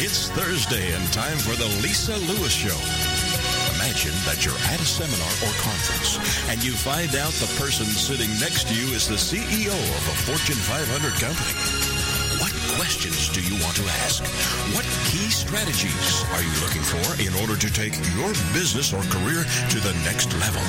It's Thursday and time for the Lisa Lewis Show. Imagine that you're at a seminar or conference and you find out the person sitting next to you is the CEO of a Fortune 500 company. What questions do you want to ask? What key strategies are you looking for in order to take your business or career to the next level?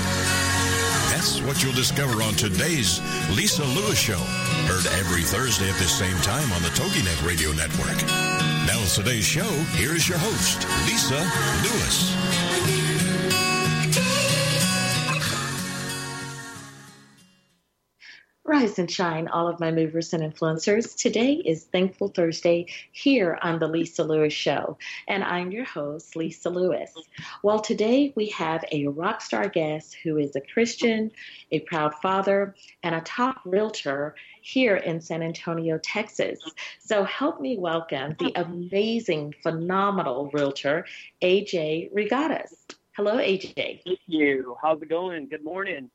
That's what you'll discover on today's Lisa Lewis Show. Heard every Thursday at the same time on the TogiNet Radio Network. Now, with today's show, here's your host, Lisa Lewis. Rise and shine, all of my movers and influencers. Today is Thankful Thursday here on The Lisa Lewis Show, and I'm your host, Lisa Lewis. Well, today we have a rock star guest who is a Christian, a proud father, and a top realtor here in San Antonio, Texas. So help me welcome the amazing, phenomenal realtor, AJ Regatas. Hello, AJ. Thank you. How's it going? Good morning.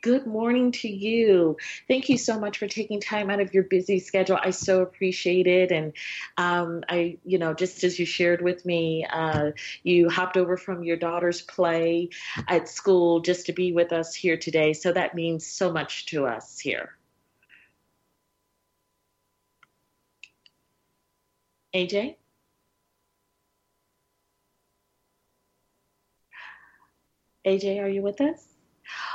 Good morning to you. Thank you so much for taking time out of your busy schedule. I so appreciate it. And um, I, you know, just as you shared with me, uh, you hopped over from your daughter's play at school just to be with us here today. So that means so much to us here. AJ? AJ, are you with us?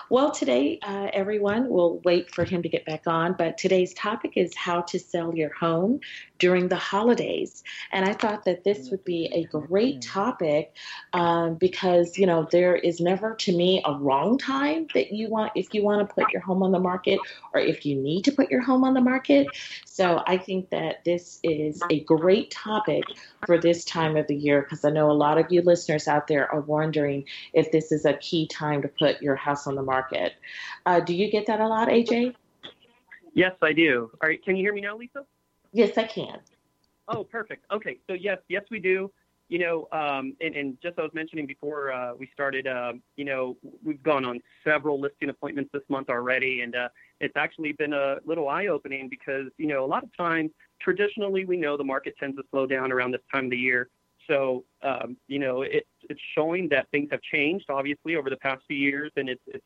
Well, today, uh, everyone, will wait for him to get back on, but today's topic is how to sell your home during the holidays. And I thought that this would be a great topic um, because, you know, there is never to me a wrong time that you want, if you want to put your home on the market or if you need to put your home on the market. So I think that this is a great topic for this time of the year because I know a lot of you listeners out there are wondering if this is a key time to put your house on the market. Uh, do you get that a lot, AJ? Yes, I do. All right, can you hear me now, Lisa? Yes, I can. Oh, perfect. Okay, so yes, yes, we do. You know, um, and, and, just I was mentioning before uh, we started, uh, you know, we've gone on several listing appointments this month already, and uh, it's actually been a little eye-opening because, you know, a lot of times traditionally we know the market tends to slow down around this time of the year. So, um, you know, it, it's showing that things have changed, obviously, over the past few years, and it's, it's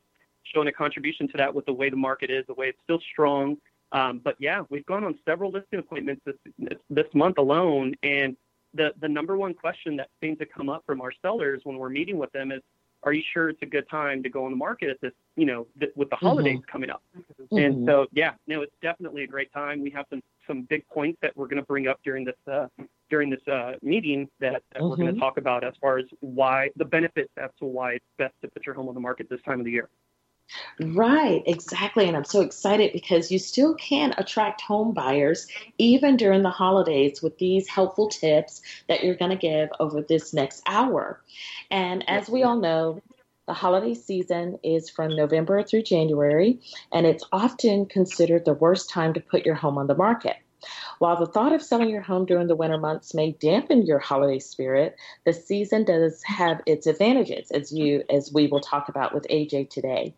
showing a contribution to that with the way the market is, the way it's still strong. Um, but yeah, we've gone on several listing appointments this, this month alone, and the the number one question that seems to come up from our sellers when we're meeting with them is, "Are you sure it's a good time to go on the market at this? You know, th- with the mm-hmm. holidays mm-hmm. coming up?" Mm-hmm. And so, yeah, no, it's definitely a great time. We have some some big points that we're going to bring up during this uh, during this uh, meeting that, that mm-hmm. we're going to talk about as far as why the benefits as to why it's best to put your home on the market this time of the year. Right, exactly. And I'm so excited because you still can attract home buyers even during the holidays with these helpful tips that you're going to give over this next hour. And as we all know, the holiday season is from November through January, and it's often considered the worst time to put your home on the market. While the thought of selling your home during the winter months may dampen your holiday spirit, the season does have its advantages, as you as we will talk about with AJ today.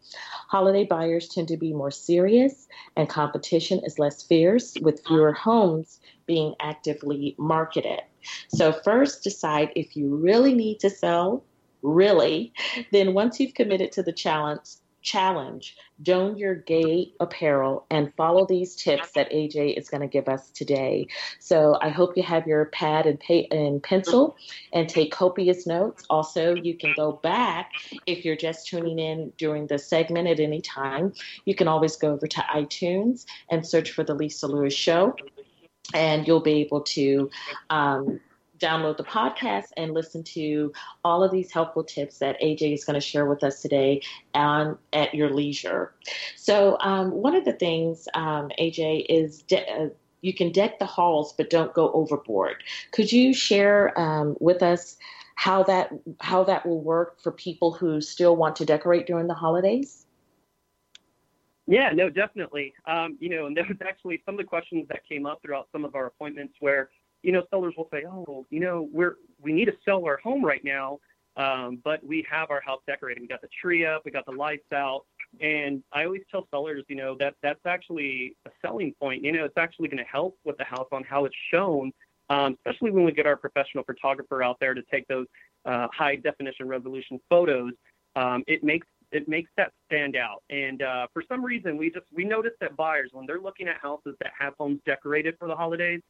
Holiday buyers tend to be more serious, and competition is less fierce, with fewer homes being actively marketed. So first, decide if you really need to sell. Really, then once you've committed to the challenge, challenge, don your gay apparel, and follow these tips that AJ is going to give us today. So I hope you have your pad and, pay- and pencil and take copious notes. Also, you can go back if you're just tuning in during the segment at any time. You can always go over to iTunes and search for The Lisa Lewis Show, and you'll be able to. Um, download the podcast and listen to all of these helpful tips that AJ is going to share with us today on, at your leisure. So, um, one of the things, um, AJ, is de- uh, you can deck the halls, but don't go overboard. Could you share um, with us how that how that will work for people who still want to decorate during the holidays? Yeah, no, definitely. Um, you know, and there was actually some of the questions that came up throughout some of our appointments where you know, sellers will say, "Oh, you know, we're we need to sell our home right now, um, but we have our house decorated. We got the tree up, we got the lights out." And I always tell sellers, you know, that that's actually a selling point. You know, it's actually going to help with the house on how it's shown. um, especially when we get our professional photographer out there to take those uh, high definition resolution photos. Um, it makes it makes that stand out. And uh, for some reason, we just we notice that buyers when they're looking at houses that have homes decorated for the holidays,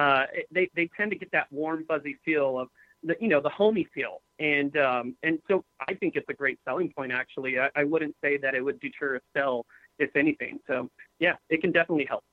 uh, they they tend to get that warm fuzzy feel of the you know the homey feel. And um, and so I think it's a great selling point. Actually, I, I wouldn't say that it would deter a sell if anything. So yeah, it can definitely help.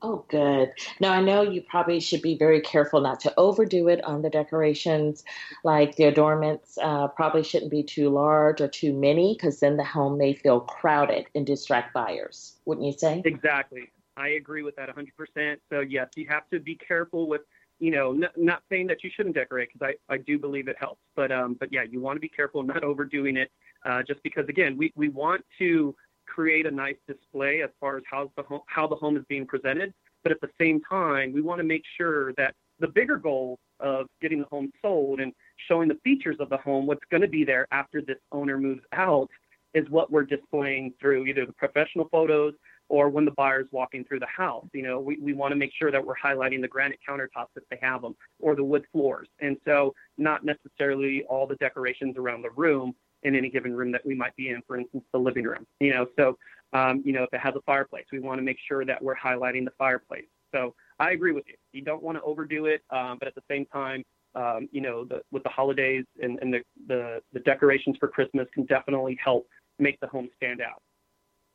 Oh, good. Now, I know you probably should be very careful not to overdo it on the decorations. Like the adornments uh, probably shouldn't be too large or too many because then the home may feel crowded and distract buyers, wouldn't you say? Exactly. I agree with that 100%. So, yes, you have to be careful with, you know, n- not saying that you shouldn't decorate because I, I do believe it helps. But, um, but yeah, you want to be careful not overdoing it uh, just because, again, we, we want to create a nice display as far as how the how the home is being presented. But at the same time, we want to make sure that the bigger goal of getting the home sold and showing the features of the home, what's going to be there after this owner moves out, is what we're displaying through either the professional photos or when the buyer's walking through the house. You know, we, we want to make sure that we're highlighting the granite countertops if they have them or the wood floors. And so not necessarily all the decorations around the room, in any given room that we might be in, for instance, the living room. You know, so um, you know, if it has a fireplace, we want to make sure that we're highlighting the fireplace. So I agree with you. You don't want to overdo it, um, but at the same time, um, you know, the, with the holidays and, and the, the, the decorations for Christmas can definitely help make the home stand out.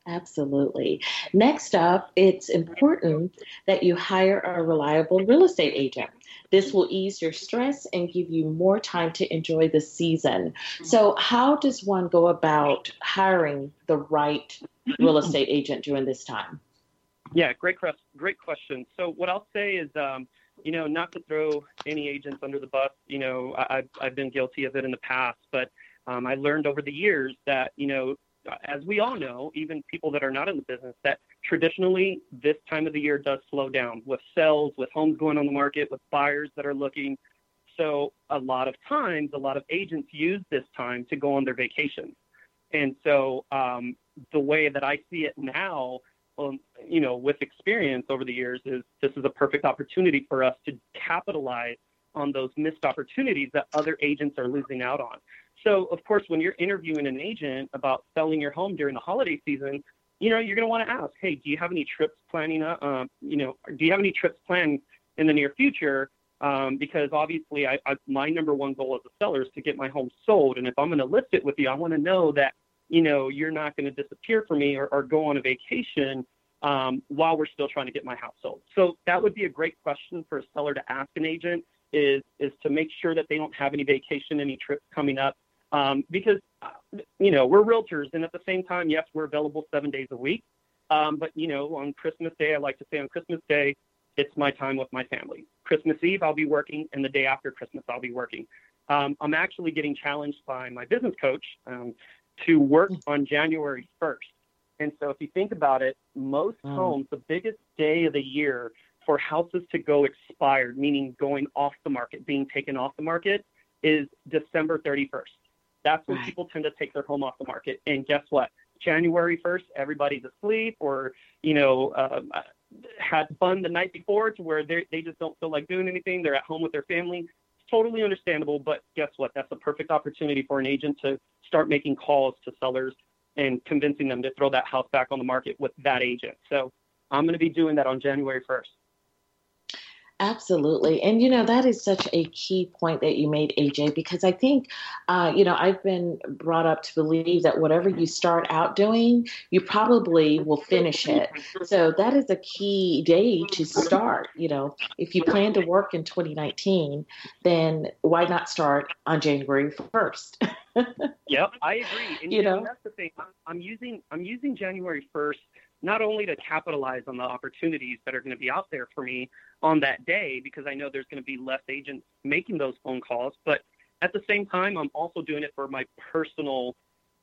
Absolutely. Next up, it's important that you hire a reliable real estate agent. This will ease your stress and give you more time to enjoy the season. So, how does one go about hiring the right real estate agent during this time? Yeah, great, great question. So, what I'll say is, um, you know, not to throw any agents under the bus. You know, I, I've been guilty of it in the past, but um, I learned over the years that you know as we all know, even people that are not in the business, that traditionally this time of the year does slow down with sales, with homes going on the market, with buyers that are looking. So a lot of times, a lot of agents use this time to go on their vacations. And so um, the way that I see it now, um, you know, with experience over the years, is this is a perfect opportunity for us to capitalize on those missed opportunities that other agents are losing out on. So, of course, when you're interviewing an agent about selling your home during the holiday season, you know, you're going to want to ask, hey, do you have any trips planning? Uh, um, you know, do you have any trips planned in the near future? Um, because obviously, I, I, my number one goal as a seller is to get my home sold. And if I'm going to list it with you, I want to know that, you know, you're not going to disappear for me or, or go on a vacation um, while we're still trying to get my house sold. So that would be a great question for a seller to ask an agent is is to make sure that they don't have any vacation, any trips coming up, um, because you know we're realtors, and at the same time, yes, we're available seven days a week. Um, but you know, on Christmas Day, I like to say on Christmas Day, it's my time with my family. Christmas Eve, I'll be working, and the day after Christmas, I'll be working. Um, I'm actually getting challenged by my business coach um, to work on January 1st. And so, if you think about it, most mm. homes, the biggest day of the year for houses to go expired, meaning going off the market, being taken off the market, is December 31st. That's when people tend to take their home off the market. And guess what? January 1st, everybody's asleep or, you know, uh, had fun the night before to where they just don't feel like doing anything. They're at home with their family. It's totally understandable. But guess what? That's a perfect opportunity for an agent to start making calls to sellers and convincing them to throw that house back on the market with that agent. So I'm going to be doing that on January 1st. Absolutely. And, you know, that is such a key point that you made, AJ, because I think, uh, you know, I've been brought up to believe that whatever you start out doing, you probably will finish it. So that is a key day to start. You know, if you plan to work in 2019, then why not start on January 1st? yep, I agree. And, you, know, that's the thing. I'm using I'm using January 1st not only to capitalize on the opportunities that are going to be out there for me on that day, because I know there's going to be less agents making those phone calls, but at the same time, I'm also doing it for my personal,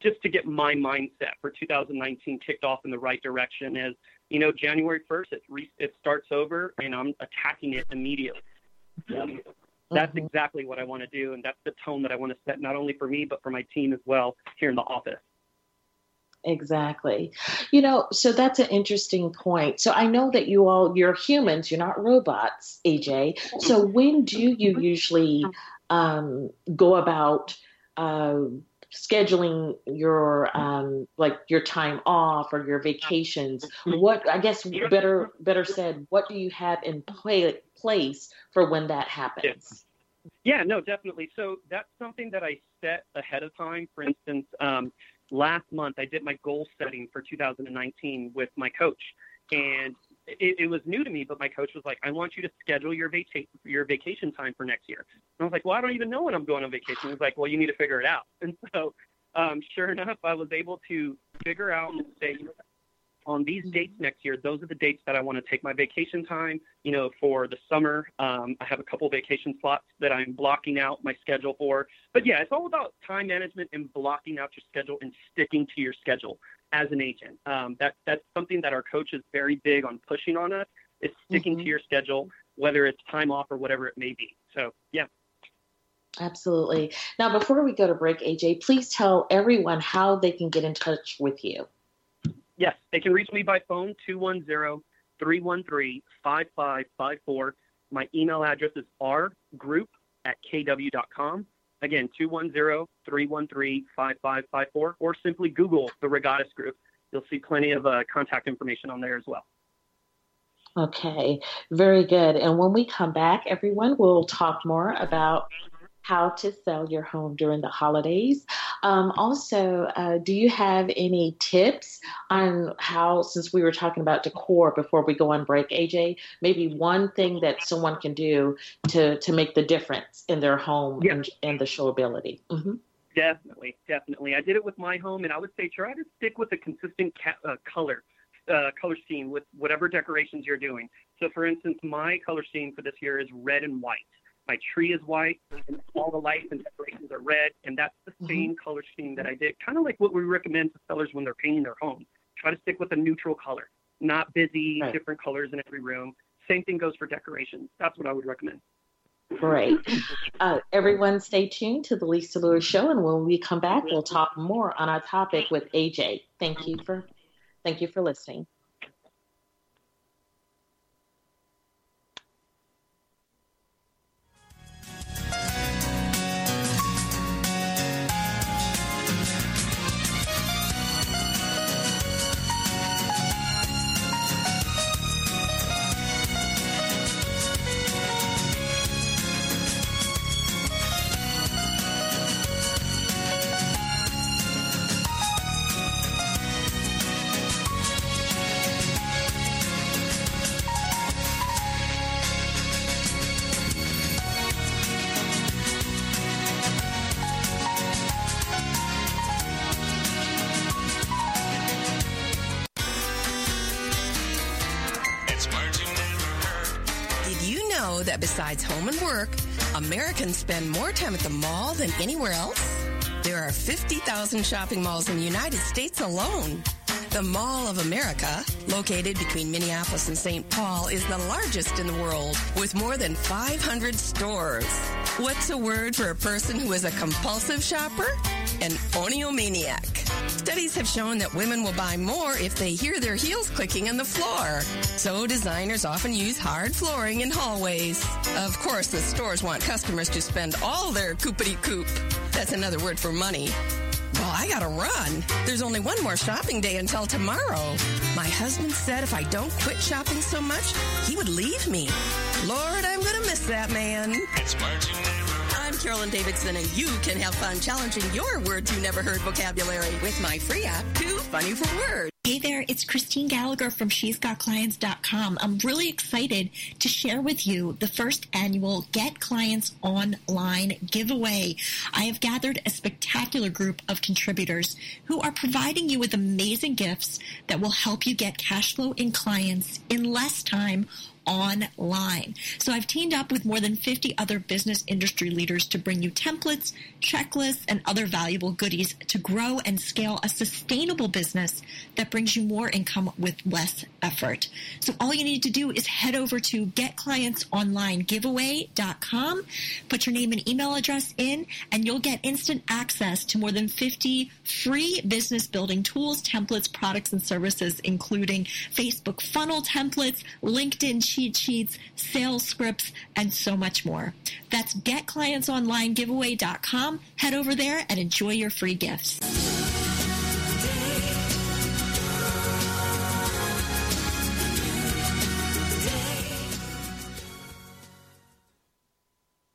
just to get my mindset for 2019 kicked off in the right direction. As you know, January 1st, it re- it starts over, and I'm attacking it immediately. Yeah. That's mm-hmm. exactly what I want to do, and that's the tone that I want to set, not only for me but for my team as well here in the office. Exactly. You know, so that's an interesting point. So I know that you all, you're humans, you're not robots, AJ. So when do you usually um, go about uh, scheduling your um, like your time off or your vacations? What I guess better better said, what do you have in play, place for when that happens? Yeah, no, definitely. So that's something that I set ahead of time. For instance, um, last month I did my goal setting for 2019 with my coach, and it, it, was new to me. But my coach was like, "I want you to schedule your vaca- your vacation time for next year." And I was like, "Well, I don't even know when I'm going on vacation." He was like, "Well, you need to figure it out." And so, um, sure enough, I was able to figure out and say, on these dates next year, those are the dates that I want to take my vacation time. You know, for the summer, um, I have a couple vacation slots that I'm blocking out my schedule for. But yeah, it's all about time management and blocking out your schedule and sticking to your schedule as an agent. Um, that that's something that our coach is very big on pushing on us. Is sticking mm-hmm. to your schedule, whether it's time off or whatever it may be. So yeah. Absolutely. Now, before we go to break, AJ, please tell everyone how they can get in touch with you. Yes, they can reach me by phone 210-313-5554. My email address is rgroup at kw.com. Again, 210-313-5554 or simply Google the Regattas Group. You'll see plenty of uh, contact information on there as well. Okay, very good. And when we come back, everyone, we'll talk more about how to sell your home during the holidays. Um, also, uh, do you have any tips on how, since we were talking about decor before we go on break, AJ, maybe one thing that someone can do to, to make the difference in their home and, and the showability? Mm-hmm. Definitely, definitely. I did it with my home, and I would say try to stick with a consistent ca- uh, color. Uh, color scheme with whatever decorations you're doing. So, for instance, my color scheme for this year is red and white. My tree is white, and all the lights and decorations are red, and that's the mm-hmm. same color scheme that I did. Kind of like what we recommend to sellers when they're painting their home. Try to stick with a neutral color, not busy, right. different colors in every room. Same thing goes for decorations. That's what I would recommend. Great. Uh, everyone, stay tuned to the Lisa Lewis Show, and when we come back, we'll talk more on our topic with AJ. Thank you for, thank you for listening. Besides home and work, Americans spend more time at the mall than anywhere else. There are 50,000 shopping malls in the United States alone. The Mall of America, located between Minneapolis and St. Paul, is the largest in the world with more than 500 stores. What's a word for a person who is a compulsive shopper? An oniomaniac. Studies have shown that women will buy more if they hear their heels clicking on the floor. So designers often use hard flooring in hallways. Of course, the stores want customers to spend all their coopity coop. That's another word for money well, I gotta run. There's only one more shopping day until tomorrow. My husband said if I don't quit shopping so much, he would leave me. Lord, I'm gonna miss that man. I'm Carolyn Davidson, and you can have fun challenging your words you never heard vocabulary with my free app, Too Funny for Words. Hey there, it's Christine Gallagher from She's Got Clients.com. I'm really excited to share with you the first annual Get Clients Online giveaway. I have gathered a spectacular group of contributors who are providing you with amazing gifts that will help you get cash flow in clients in less time online. So I've teamed up with more than 50 other business industry leaders to bring you templates, checklists, and other valuable goodies to grow and scale a sustainable business that brings you more income with less effort. So all you need to do is head over to getclientsonlinegiveaway.com, put your name and email address in, and you'll get instant access to more than 50 free business building tools, templates, products, and services, including Facebook funnel templates, LinkedIn cheat sheets, sales scripts, and so much more. That's getclientsonlinegiveaway.com. Head over there and enjoy your free gifts.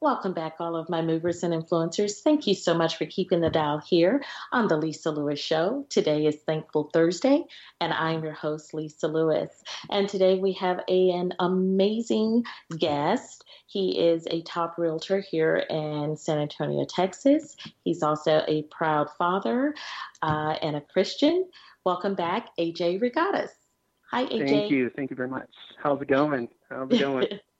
Welcome back, all of my movers and influencers. Thank you so much for keeping the dial here on The Lisa Lewis Show. Today is Thankful Thursday, and I'm your host, Lisa Lewis. And today we have a, an amazing guest. He is a top realtor here in San Antonio, Texas. He's also a proud father uh, and a Christian. Welcome back, AJ Regattas. Hi, AJ. Thank you. Thank you very much. How's it going? How's it going?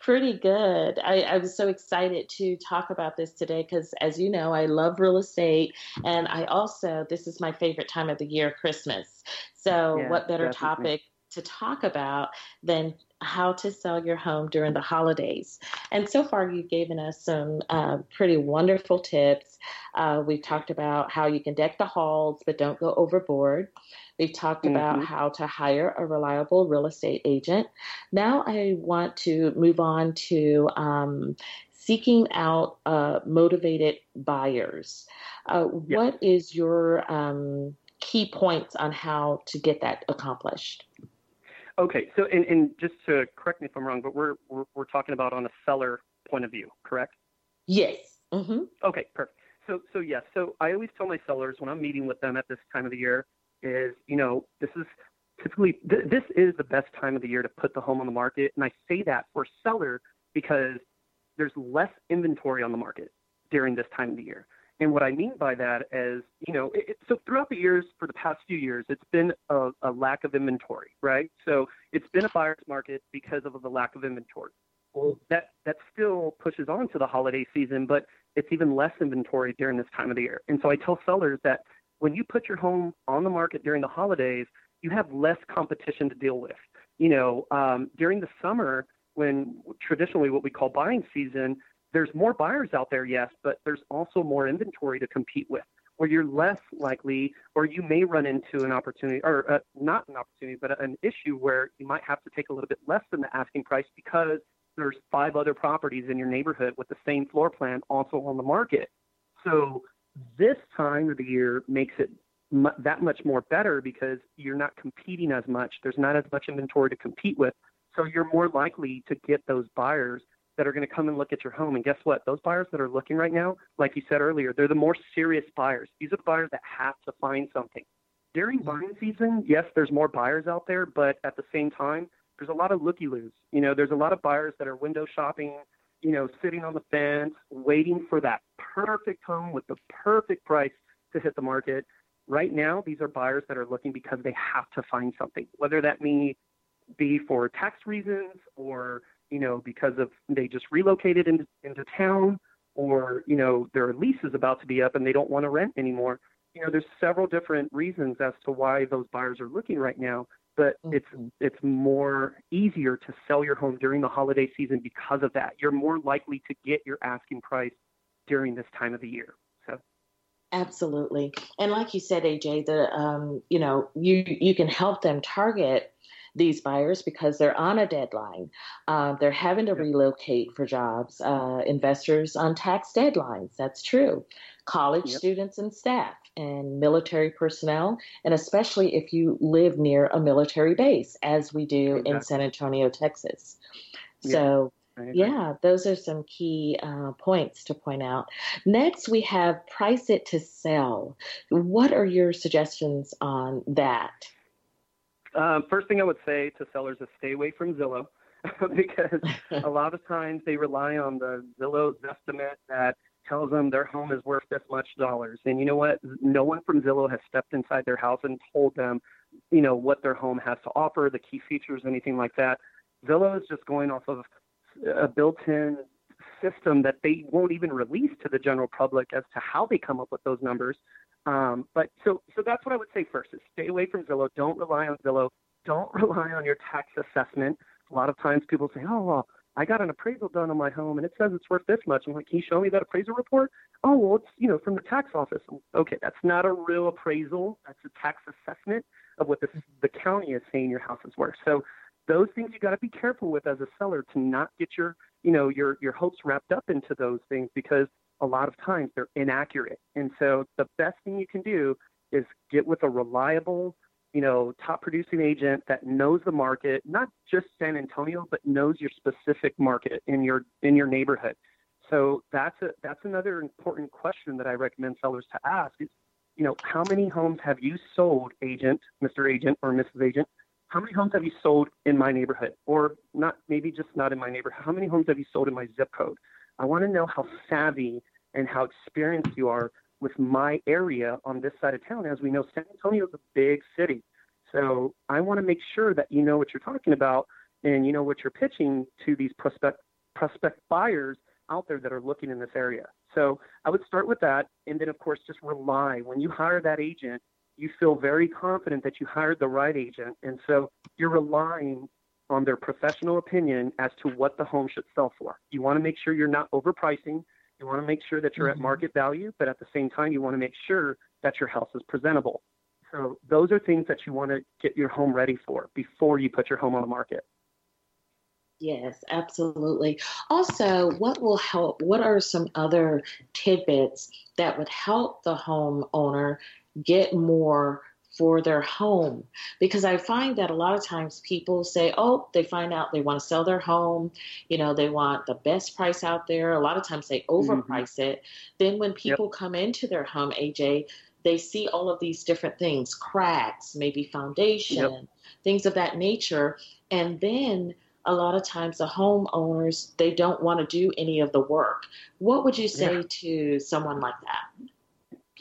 Pretty good. I, I, was so excited to talk about this today because, as you know, I love real estate. And I also, this is my favorite time of the year, Christmas. So, yeah, what better definitely. topic to talk about than how to sell your home during the holidays. And so far, you've given us some uh, pretty wonderful tips. Uh, we've talked about how you can deck the halls, but don't go overboard. We've talked mm-hmm. about how to hire a reliable real estate agent. Now, I want to move on to um, seeking out uh, motivated buyers. Uh, yep. What is your um, key points on how to get that accomplished? Okay, so and, and just to correct me if I'm wrong, but we're, we're, we're talking about on a seller point of view, correct? Yes. Mm-hmm. Okay, perfect. So so yes, so I always tell my sellers when I'm meeting with them at this time of the year is you know this is typically th- this is the best time of the year to put the home on the market, and I say that for seller because there's less inventory on the market during this time of the year. And what I mean by that is, you know, it, so throughout the years, for the past few years, it's been a, a lack of inventory, right? So it's been a buyer's market because of the lack of inventory. Well, that that still pushes on to the holiday season, but it's even less inventory during this time of the year. And so I tell sellers that when you put your home on the market during the holidays, you have less competition to deal with. You know, um, during the summer, when traditionally what we call buying season, there's more buyers out there, yes, but there's also more inventory to compete with, where you're less likely, or you may run into an opportunity, or uh, not an opportunity, but an issue where you might have to take a little bit less than the asking price because there's five other properties in your neighborhood with the same floor plan also on the market. So this time of the year makes it mu- that much more better because you're not competing as much. There's not as much inventory to compete with. So you're more likely to get those buyers that are going to come and look at your home. And guess what? Those buyers that are looking right now, like you said earlier, they're the more serious buyers. These are the buyers that have to find something. During mm-hmm. buying season, yes, there's more buyers out there, but at the same time, there's a lot of looky loos. You know, there's a lot of buyers that are window shopping, you know, sitting on the fence, waiting for that perfect home with the perfect price to hit the market. Right now, these are buyers that are looking because they have to find something, whether that may be for tax reasons or you know, because of they just relocated into, into town or, you know, their lease is about to be up and they don't want to rent anymore. You know, there's several different reasons as to why those buyers are looking right now, but mm-hmm. it's it's more easier to sell your home during the holiday season because of that. You're more likely to get your asking price during this time of the year. So Absolutely. And like you said, AJ, the um, you know, you you can help them target these buyers because they're on a deadline. Uh, they're having to relocate for jobs. Uh, investors on tax deadlines. That's true. College yep. students and staff and military personnel, and especially if you live near a military base, as we do exactly. in San Antonio, Texas. So, yeah, those are some key uh, points to point out. Next, we have price it to sell. What are your suggestions on that? Um, first thing I would say to sellers is stay away from Zillow because a lot of times they rely on the Zillow's estimate that tells them their home is worth this much dollars. And you know what? No one from Zillow has stepped inside their house and told them, you know, what their home has to offer, the key features, anything like that. Zillow is just going off of a built-in system that they won't even release to the general public as to how they come up with those numbers. Um, but so so that's what I would say first is stay away from Zillow. Don't rely on Zillow. Don't rely on your tax assessment. A lot of times people say, oh well, I got an appraisal done on my home and it says it's worth this much. I'm like, can you show me that appraisal report? Oh well, it's you know from the tax office. Okay, that's not a real appraisal. That's a tax assessment of what the mm-hmm. the county is saying your house is worth. So those things you got to be careful with as a seller to not get your you know your your hopes wrapped up into those things because a lot of times they're inaccurate. And so the best thing you can do is get with a reliable, you know, top producing agent that knows the market, not just San Antonio, but knows your specific market in your in your neighborhood. So that's a that's another important question that I recommend sellers to ask is, you know, how many homes have you sold, agent, Mr. Agent or Mrs. Agent? How many homes have you sold in my neighborhood? Or not maybe just not in my neighborhood. How many homes have you sold in my zip code? I want to know how savvy and how experienced you are with my area on this side of town. As we know, San Antonio is a big city. So I want to make sure that you know what you're talking about and you know what you're pitching to these prospect prospect buyers out there that are looking in this area. So I would start with that and then of course just rely when you hire that agent, you feel very confident that you hired the right agent and so you're relying on their professional opinion as to what the home should sell for. You want to make sure you're not overpricing. You want to make sure that you're mm-hmm. at market value, but at the same time, you want to make sure that your house is presentable. So those are things that you want to get your home ready for before you put your home on the market. Yes, absolutely. Also, what will help? What are some other tidbits that would help the homeowner get more for their home because I find that a lot of times people say, oh, they find out they want to sell their home, you know, they want the best price out there. A lot of times they mm-hmm. overprice mm-hmm. it. Then when people yep. come into their home, AJ, they see all of these different things, cracks, maybe foundation, yep. things of that nature. And then a lot of times the homeowners, they don't want to do any of the work. What would you say yeah. to someone like that?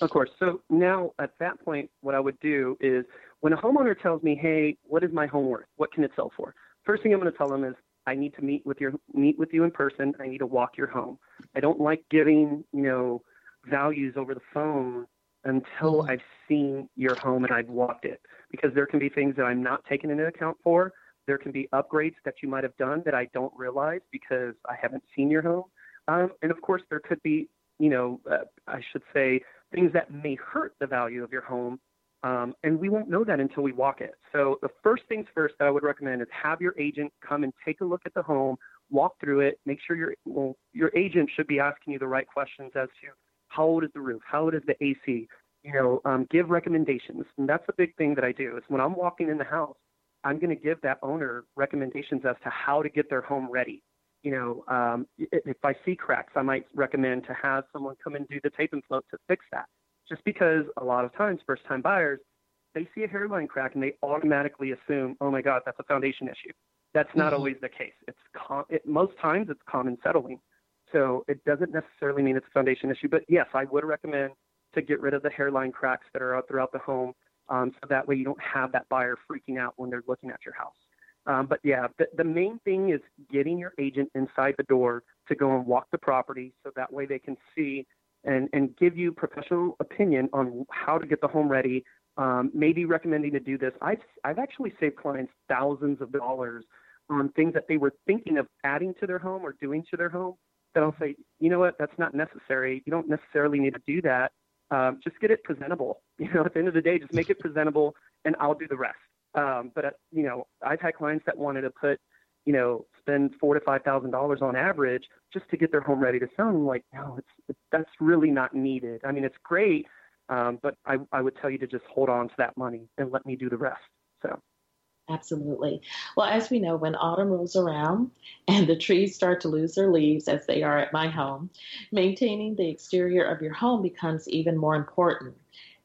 Of course. So now at that point, what I would do is when a homeowner tells me, "Hey, what is my home worth? What can it sell for?" First thing I'm going to tell them is, "I need to meet with your meet with you in person. I need to walk your home. I don't like giving you know values over the phone until mm-hmm. I've seen your home and I've walked it, because there can be things that I'm not taking into account for. There can be upgrades that you might have done that I don't realize because I haven't seen your home. Um, and of course, there could be, you know, uh, I should say, things that may hurt the value of your home. Um, and we won't know that until we walk it. So the first things first that I would recommend is have your agent come and take a look at the home, walk through it, make sure your well, your agent should be asking you the right questions as to how old is the roof, how old is the AC, you know, um, give recommendations. And that's a big thing that I do is when I'm walking in the house, I'm going to give that owner recommendations as to how to get their home ready you know, um, if I see cracks, I might recommend to have someone come and do the tape and float to fix that. Just because a lot of times first time buyers, they see a hairline crack and they automatically assume, oh my God, that's a foundation issue. That's not mm-hmm. always the case. It's com- it, most times it's common settling. So it doesn't necessarily mean it's a foundation issue. But yes, I would recommend to get rid of the hairline cracks that are out throughout the home. Um, so that way you don't have that buyer freaking out when they're looking at your house. Um, but yeah, the, the main thing is getting your agent inside the door to go and walk the property so that way they can see and, and give you professional opinion on how to get the home ready. Um, maybe recommending to do this. I've, I've actually saved clients thousands of dollars on things that they were thinking of adding to their home or doing to their home that I'll say, you know what, that's not necessary. You don't necessarily need to do that. Um, just get it presentable. You know, at the end of the day, just make it presentable and I'll do the rest. Um, but uh, you know, I've had clients that wanted to put, you know, spend four to five thousand dollars on average just to get their home ready to sell. And I'm like, no, it's, that's really not needed. I mean, it's great, um, but I, I would tell you to just hold on to that money and let me do the rest. So. Absolutely. Well, as we know, when autumn rolls around and the trees start to lose their leaves, as they are at my home, maintaining the exterior of your home becomes even more important.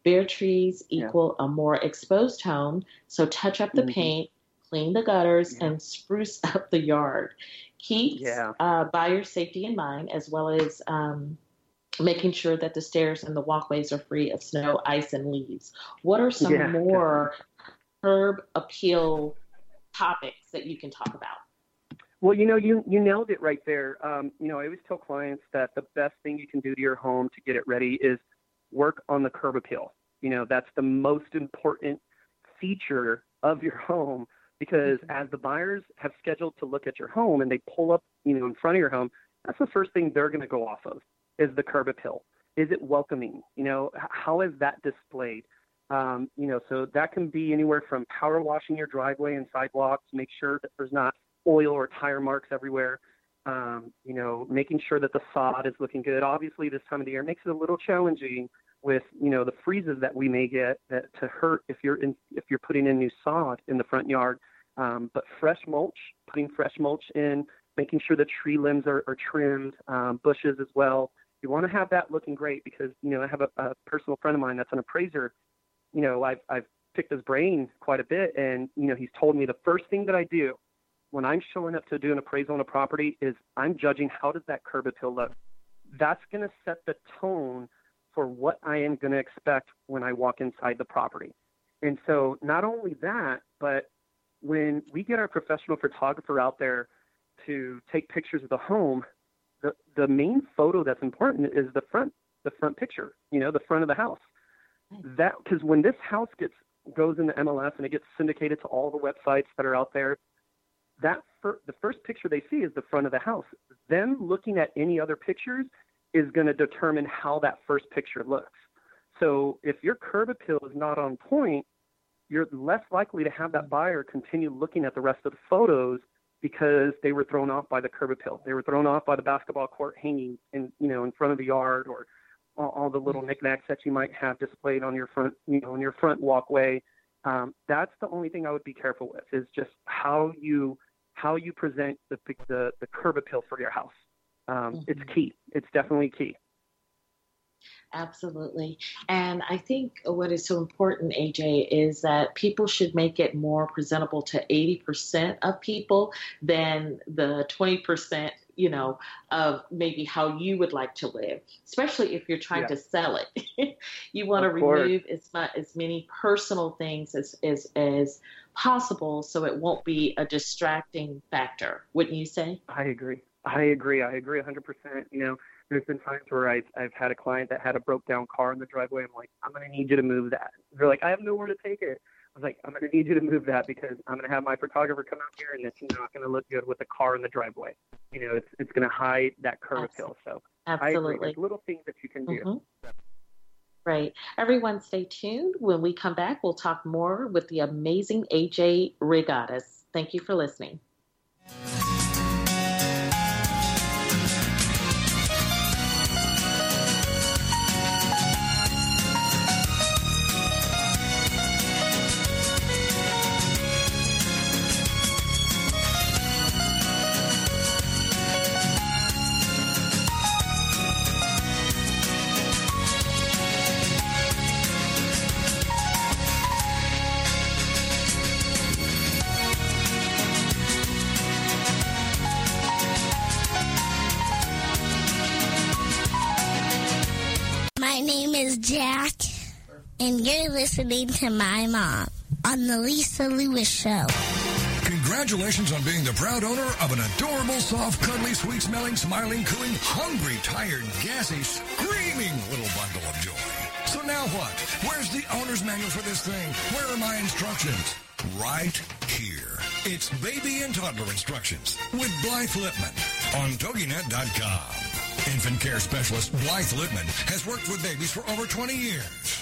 Bare trees equal yeah. a more exposed home, so touch up the mm-hmm. paint, clean the gutters, yeah. and spruce up the yard. Keep yeah. uh, buyer safety in mind, as well as um, making sure that the stairs and the walkways are free of snow, ice, and leaves. What are some more curb appeal topics that you can talk about? Well, you know, you you nailed it right there. Um, you know, I always tell clients that the best thing you can do to your home to get it ready is work on the curb appeal. You know, that's the most important feature of your home because mm-hmm. as the buyers have scheduled to look at your home and they pull up, you know, in front of your home, that's the first thing they're going to go off of is the curb appeal. Is it welcoming? You know, how is that displayed? Um, you know, so that can be anywhere from power washing your driveway and sidewalks, make sure that there's not oil or tire marks everywhere. Um, you know, making sure that the sod is looking good. Obviously, this time of the year makes it a little challenging with you know the freezes that we may get that to hurt if you're in if you're putting in new sod in the front yard. Um, but fresh mulch, putting fresh mulch in, making sure the tree limbs are, are trimmed, um, bushes as well. You want to have that looking great because you know I have a, a personal friend of mine that's an appraiser. You know I've I've picked his brain quite a bit, and you know he's told me the first thing that I do when I'm showing up to do an appraisal on a property is I'm judging how does that curb appeal look. That's going to set the tone for what I am going to expect when I walk inside the property. And so not only that, but when we get our professional photographer out there to take pictures of the home, the, the main photo that's important is the front, the front picture, you know, the front of the house. That because when this house gets goes into MLS and it gets syndicated to all the websites that are out there, that fir- the first picture they see is the front of the house. Them looking at any other pictures is going to determine how that first picture looks. So if your curb appeal is not on point, you're less likely to have that buyer continue looking at the rest of the photos because they were thrown off by the curb appeal. They were thrown off by the basketball court hanging in you know in front of the yard or all, all the little knickknacks that you might have displayed on your front you know on your front walkway. Um, that's the only thing I would be careful with is just how you how you present the the, the curb appeal for your house. Um, mm-hmm. It's key. It's definitely key. Absolutely. And I think what is so important, AJ, is that people should make it more presentable to 80% of people than the 20%, you know, of maybe how you would like to live, especially if you're trying yeah. to sell it. you want of to course. remove as much as many personal things as, as as possible so it won't be a distracting factor, wouldn't you say? I agree. I agree. I agree 100%. You know, there's been times where I've, I've had a client that had a broke down car in the driveway. I'm like, I'm going to need you to move that. They're like, I have nowhere to take it. I was like, I'm going to need you to move that because I'm going to have my photographer come out here and it's not going to look good with a car in the driveway. You know, it's, it's going to hide that curb appeal. So Absolutely. I agree. There's little things that you can do. Mm-hmm. Right. Everyone stay tuned. When we come back, we'll talk more with the amazing AJ Regatas. Thank you for listening. To my mom on The Lisa Lewis Show. Congratulations on being the proud owner of an adorable, soft, cuddly, sweet smelling, smiling, cooing, hungry, tired, gassy, screaming little bundle of joy. So now what? Where's the owner's manual for this thing? Where are my instructions? Right here. It's baby and toddler instructions with Blythe Lipman on TogiNet.com. Infant care specialist Blythe Lipman has worked with babies for over 20 years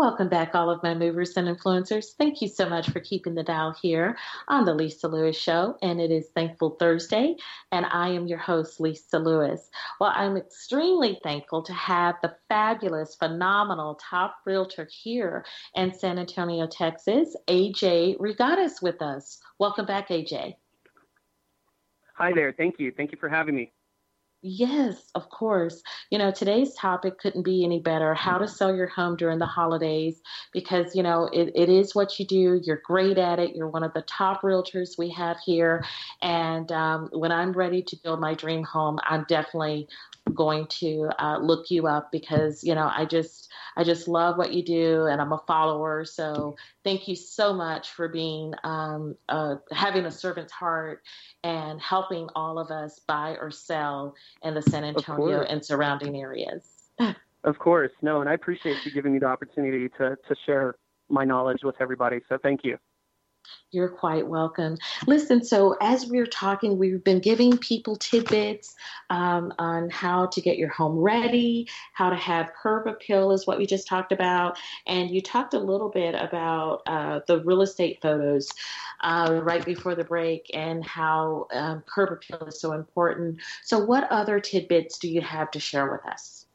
Welcome back, all of my movers and influencers. Thank you so much for keeping the dial here on the Lisa Lewis Show. And it is Thankful Thursday, and I am your host, Lisa Lewis. Well, I'm extremely thankful to have the fabulous, phenomenal top realtor here in San Antonio, Texas, AJ Regatas, with us. Welcome back, AJ. Hi there. Thank you. Thank you for having me. Yes, of course. You know, today's topic couldn't be any better how to sell your home during the holidays because, you know, it, it is what you do. You're great at it. You're one of the top realtors we have here. And um, when I'm ready to build my dream home, I'm definitely going to uh, look you up because you know I just I just love what you do and I'm a follower. So thank you so much for being um, uh, having a servant's heart and helping all of us buy or sell in the San Antonio and surrounding areas. of course, no, and I appreciate you giving me the opportunity to to share my knowledge with everybody. So thank you. You're quite welcome. Listen, so as we are talking, we've been giving people tidbits um, on how to get your home ready, how to have curb appeal is what we just talked about, and you talked a little bit about uh, the real estate photos uh, right before the break and how um, curb appeal is so important. So, what other tidbits do you have to share with us?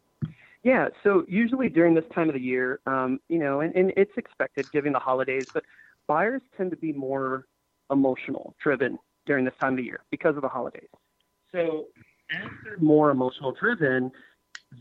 Yeah, so usually during this time of the year, um, you know, and, and it's expected given the holidays, but buyers tend to be more emotional driven during this time of the year because of the holidays. So as they're more emotional driven,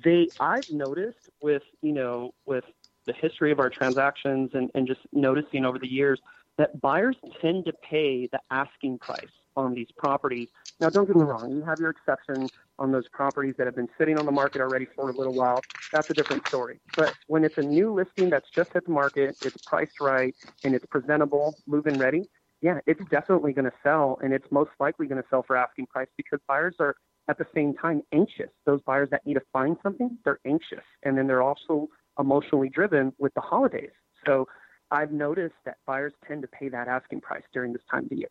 they I've noticed with you know with the history of our transactions and, and just noticing over the years that buyers tend to pay the asking price on these properties. Now, don't get me wrong, you have your exception on those properties that have been sitting on the market already for a little while. That's a different story. But when it's a new listing that's just hit the market, it's priced right, and it's presentable, move in ready, yeah, it's definitely going to sell, and it's most likely going to sell for asking price because buyers are at the same time anxious. Those buyers that need to find something, they're anxious, and then they're also emotionally driven with the holidays. So I've noticed that buyers tend to pay that asking price during this time of the year.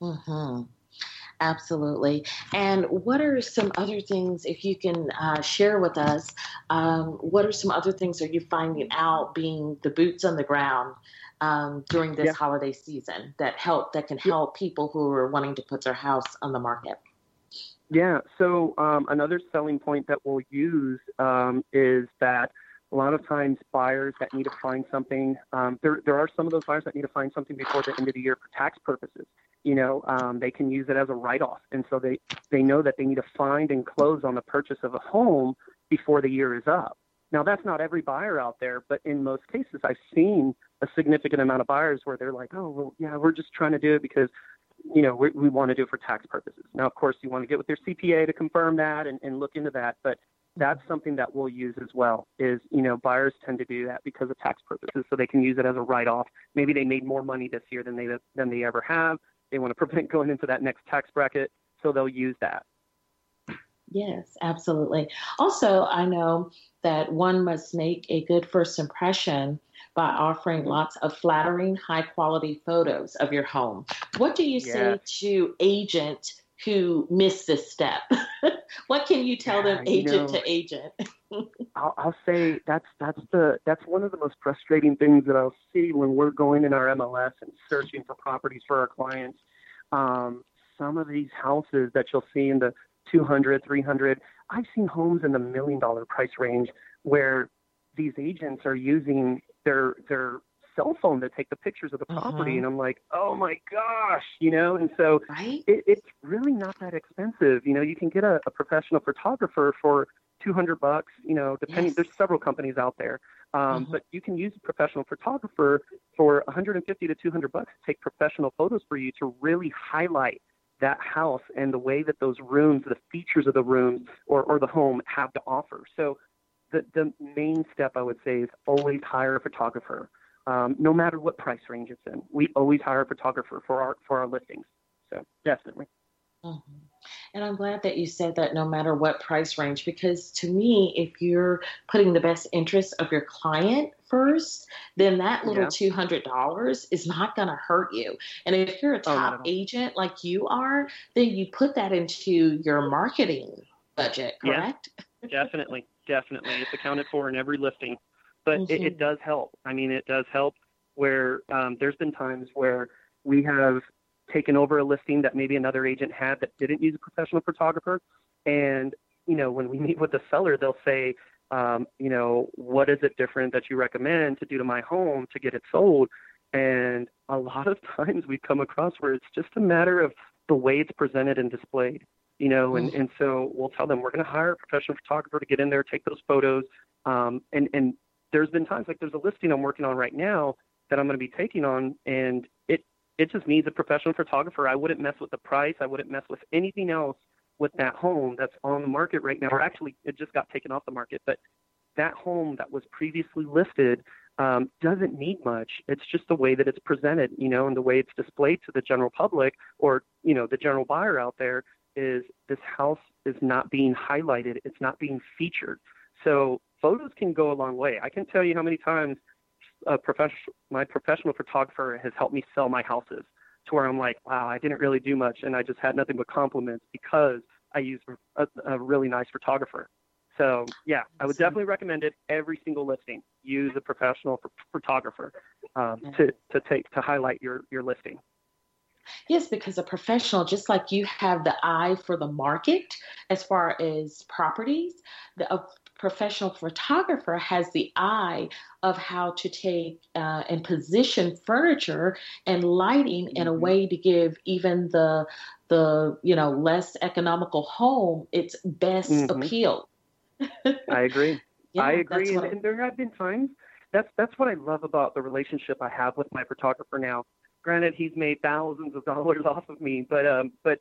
Mm-hmm. Absolutely. And what are some other things, if you can uh, share with us, um, what are some other things are you finding out being the boots on the ground um, during this yeah. holiday season that help that can help people who are wanting to put their house on the market? Yeah. So um, another selling point that we'll use um, is that a lot of times buyers that need to find something um, there, there are some of those buyers that need to find something before the end of the year for tax purposes you know, um, they can use it as a write-off, and so they they know that they need to find and close on the purchase of a home before the year is up. Now that's not every buyer out there, but in most cases, I've seen a significant amount of buyers where they're like, oh, well, yeah, we're just trying to do it because, you know, we, we want to do it for tax purposes. Now, of course, you want to get with your CPA to confirm that and, and look into that, but that's something that we'll use as well is you know buyers tend to do that because of tax purposes so they can use it as a write off maybe they made more money this year than they than they ever have they want to prevent going into that next tax bracket, so they'll use that. Yes, absolutely. Also, I know that one must make a good first impression by offering lots of flattering, high quality photos of your home. What do you say to agent who miss this step? what can you tell yeah, them, agent you know, to agent? I'll, I'll say that's that's the that's one of the most frustrating things that I'll see when we're going in our MLS and searching for properties for our clients. Um, some of these houses that you'll see in the 200, 300, I've seen homes in the million dollar price range where these agents are using their their cell phone to take the pictures of the property uh-huh. and I'm like, oh my gosh, you know, and so right? it, it's really not that expensive. You know, you can get a, a professional photographer for 200 bucks, you know, depending, yes. there's several companies out there. Um, mm-hmm. But you can use a professional photographer for 150 to 200 bucks to take professional photos for you to really highlight that house and the way that those rooms, the features of the rooms or, or the home have to offer. So the, the main step I would say is always hire a photographer, um, no matter what price range it's in. We always hire a photographer for our for our listings. So definitely. Mm-hmm. And I'm glad that you said that no matter what price range, because to me, if you're putting the best interest of your client first, then that little yeah. $200 is not going to hurt you. And if you're a oh, top oh, agent like you are, then you put that into your marketing budget, correct? Yeah, definitely. Definitely. It's accounted for in every listing. But Mhm. it, it does help. I mean, it does help where um, there's been times where we have taken over a listing that maybe another agent had that didn't use a professional photographer, and you know, when we meet with the seller, they'll say, um, you know, what is it different that you recommend to do to my home to get it sold? And a lot of times we come across where it's just a matter of the way it's presented and displayed, you know, and, and so we'll tell them we're going to hire a professional photographer to get in there, take those photos. Um, and, and there's been times like there's a listing I'm working on right now that I'm going to be taking on and it, it just needs a professional photographer. I wouldn't mess with the price. I wouldn't mess with anything else with that home that's on the market right now, or actually it just got taken off the market, but that home that was previously listed um, doesn't need much. It's just the way that it's presented, you know, and the way it's displayed to the general public or, you know, the general buyer out there is this house is not being highlighted. It's not being featured. So photos can go a long way. I can tell you how many times a professional, my professional photographer has helped me sell my houses to where I'm like, wow, I didn't really do much, and I just had nothing but compliments because I used a, a really nice photographer. So yeah, I would definitely recommend it. Every single listing, use a professional photographer um, to to take to highlight your your listing. Yes, because a professional, just like you have the eye for the market as far as properties, the, a professional photographer has the eye of how to take uh, and position furniture and lighting mm-hmm. in a mm-hmm. way to give even the the you know less economical home its best mm-hmm. appeal. I agree. Yeah, I agree, and, and there have been times. That's that's what I love about the relationship I have with my photographer now. Granted, he's made thousands of dollars off of me, but um, but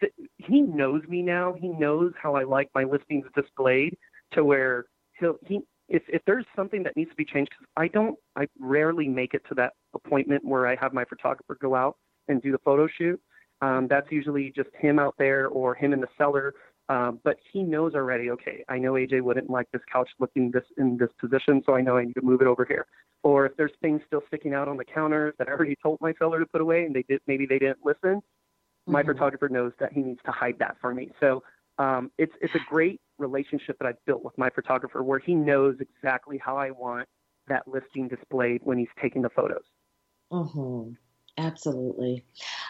it, he knows me now. He knows how I like my listings displayed to where he'll he if if there's something that needs to be changed because I don't I rarely make it to that appointment where I have my photographer go out and do the photo shoot. Um, that's usually just him out there or him in the seller. Um, but he knows already. Okay, I know AJ wouldn't like this couch looking this in this position, so I know I need to move it over here. Or if there's things still sticking out on the counter that I already told my seller to put away and they did maybe they didn't listen, mm-hmm. my photographer knows that he needs to hide that for me. So um, it's it's a great relationship that I've built with my photographer where he knows exactly how I want that listing displayed when he's taking the photos. Mm-hmm. Absolutely.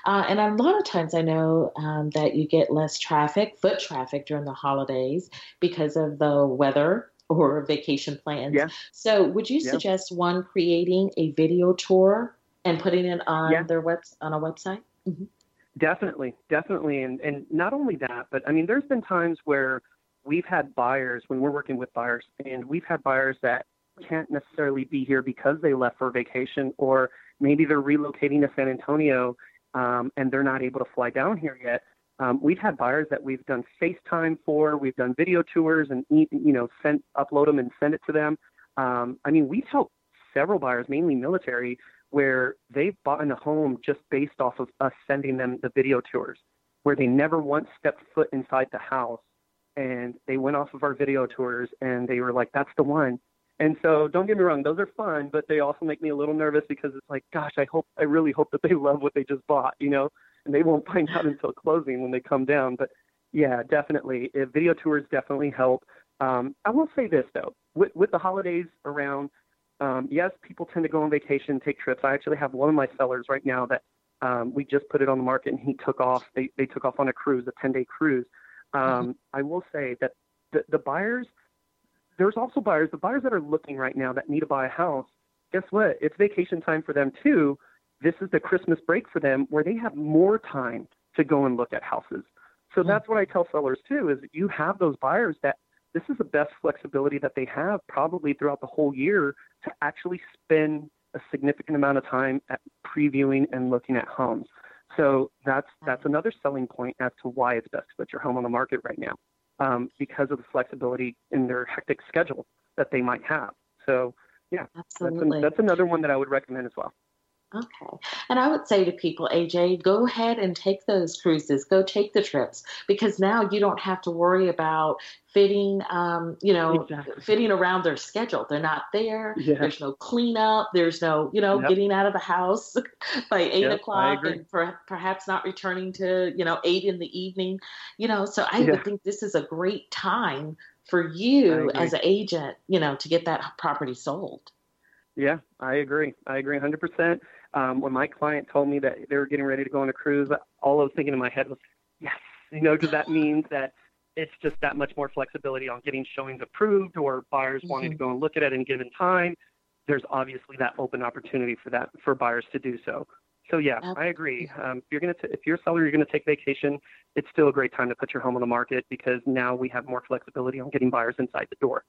Uh, and a lot of times I know um, that you get less traffic, foot traffic during the holidays because of the weather or vacation plans. Yeah. So would you yeah. suggest one creating a video tour and putting it on yeah. their web on a website? Mm-hmm. Definitely, definitely, and and not only that, but I mean, there's been times where we've had buyers when we're working with buyers, and we've had buyers that can't necessarily be here because they left for vacation, or maybe they're relocating to San Antonio um, and they're not able to fly down here yet. Um, we've had buyers that we've done FaceTime for, we've done video tours, and you know, send upload them and send it to them. Um, I mean, we've helped several buyers, mainly military, where they've bought a home just based off of us sending them the video tours, where they never once stepped foot inside the house. And they went off of our video tours and they were like, that's the one. And so don't get me wrong, those are fun, but they also make me a little nervous because it's like, gosh, I hope, I really hope that they love what they just bought, you know, and they won't find out until closing when they come down. But yeah, definitely. Video tours definitely help. Um, I will say this though, with, with the holidays around, um, yes, people tend to go on vacation, take trips. I actually have one of my sellers right now that um, we just put it on the market, and he took off. They they took off on a cruise, a 10 day cruise. Um, mm-hmm. I will say that the, the buyers, there's also buyers, the buyers that are looking right now that need to buy a house. Guess what? It's vacation time for them too. This is the Christmas break for them, where they have more time to go and look at houses. So mm-hmm. that's what I tell sellers too: is you have those buyers that this is the best flexibility that they have probably throughout the whole year to actually spend a significant amount of time at previewing and looking at homes. So that's that's another selling point as to why it's best to put your home on the market right now, um, because of the flexibility in their hectic schedule that they might have. So yeah. That's, that's another one that I would recommend as well. Okay. And I would say to people, AJ, go ahead and take those cruises, go take the trips, because now you don't have to worry about fitting, um, you know, exactly. fitting around their schedule. They're not there. Yeah. There's no cleanup. There's no, you know, yep. getting out of the house by eight yep, o'clock and per- perhaps not returning to, you know, eight in the evening, you know. So I yeah. would think this is a great time for you as an agent, you know, to get that property sold. Yeah, I agree. I agree 100%. Um, when my client told me that they were getting ready to go on a cruise, all I was thinking in my head was, yes, you know, because that means that it's just that much more flexibility on getting showings approved or buyers mm-hmm. wanting to go and look at it at any given time. There's obviously that open opportunity for that for buyers to do so. So yeah, Absolutely. I agree. Um, if you're gonna t- if you're a seller, you're gonna take vacation. It's still a great time to put your home on the market because now we have more flexibility on getting buyers inside the door.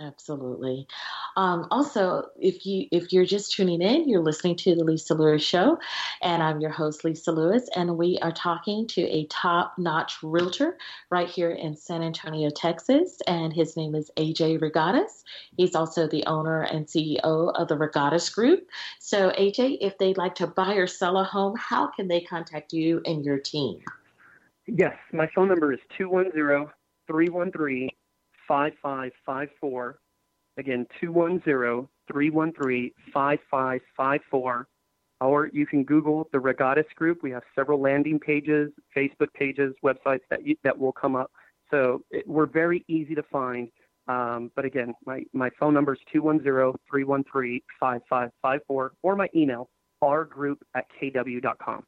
Absolutely. Um, also, if you if you're just tuning in, you're listening to the Lisa Lewis Show, and I'm your host Lisa Lewis, and we are talking to a top-notch realtor right here in San Antonio, Texas, and his name is AJ Regatas. He's also the owner and CEO of the Regatas Group. So, AJ, if they'd like to buy or sell a home, how can they contact you and your team? Yes, my phone number is 210 313 5554. Again, 210 313 5554. Or you can Google the Regatas Group. We have several landing pages, Facebook pages, websites that you, that will come up. So it, we're very easy to find. Um, but again, my, my phone number is 210 313 5554 or my email, rgroup at kw.com.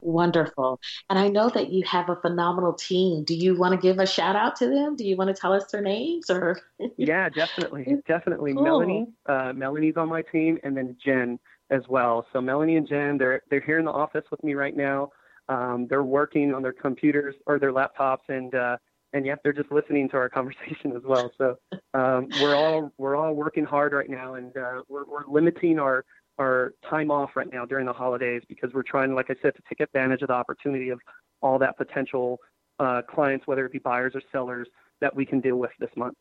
Wonderful. And I know that you have a phenomenal team. Do you want to give a shout out to them? Do you want to tell us their names or? yeah, definitely. Definitely. Cool. Melanie, uh, Melanie's on my team and then Jen as well. So Melanie and Jen, they're, they're here in the office with me right now. Um, they're working on their computers or their laptops and, uh, and yet they're just listening to our conversation as well. So um, we're all we're all working hard right now, and uh, we're, we're limiting our our time off right now during the holidays because we're trying, like I said, to take advantage of the opportunity of all that potential uh, clients, whether it be buyers or sellers, that we can deal with this month.